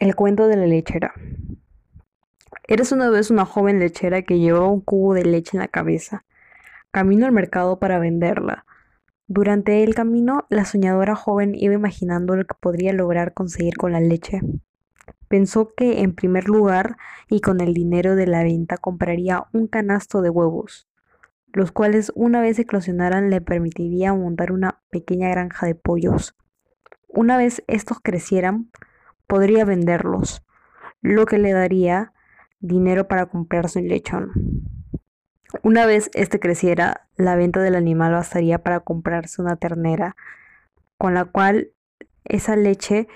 El cuento de la lechera. Eres una vez una joven lechera que llevaba un cubo de leche en la cabeza. Camino al mercado para venderla. Durante el camino, la soñadora joven iba imaginando lo que podría lograr conseguir con la leche. Pensó que, en primer lugar, y con el dinero de la venta, compraría un canasto de huevos, los cuales una vez eclosionaran le permitiría montar una pequeña granja de pollos. Una vez estos crecieran, podría venderlos, lo que le daría dinero para comprarse un lechón. Una vez este creciera, la venta del animal bastaría para comprarse una ternera, con la cual esa leche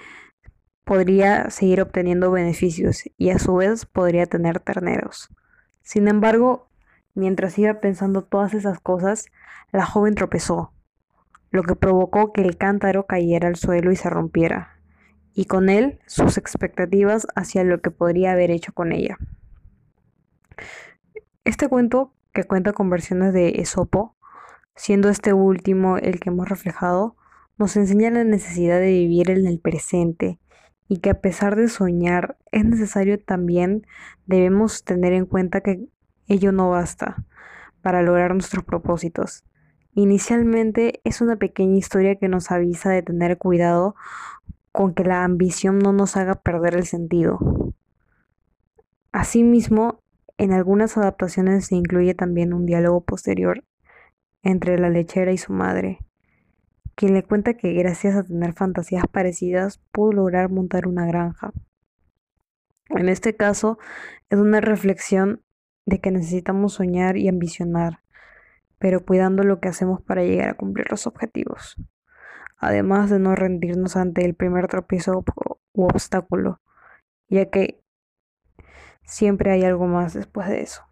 podría seguir obteniendo beneficios y a su vez podría tener terneros. Sin embargo, mientras iba pensando todas esas cosas, la joven tropezó, lo que provocó que el cántaro cayera al suelo y se rompiera y con él sus expectativas hacia lo que podría haber hecho con ella. Este cuento, que cuenta con versiones de Esopo, siendo este último el que hemos reflejado, nos enseña la necesidad de vivir en el presente y que a pesar de soñar es necesario también debemos tener en cuenta que ello no basta para lograr nuestros propósitos. Inicialmente es una pequeña historia que nos avisa de tener cuidado con que la ambición no nos haga perder el sentido. Asimismo, en algunas adaptaciones se incluye también un diálogo posterior entre la lechera y su madre, quien le cuenta que gracias a tener fantasías parecidas pudo lograr montar una granja. En este caso, es una reflexión de que necesitamos soñar y ambicionar, pero cuidando lo que hacemos para llegar a cumplir los objetivos además de no rendirnos ante el primer tropiezo u obstáculo, ya que siempre hay algo más después de eso.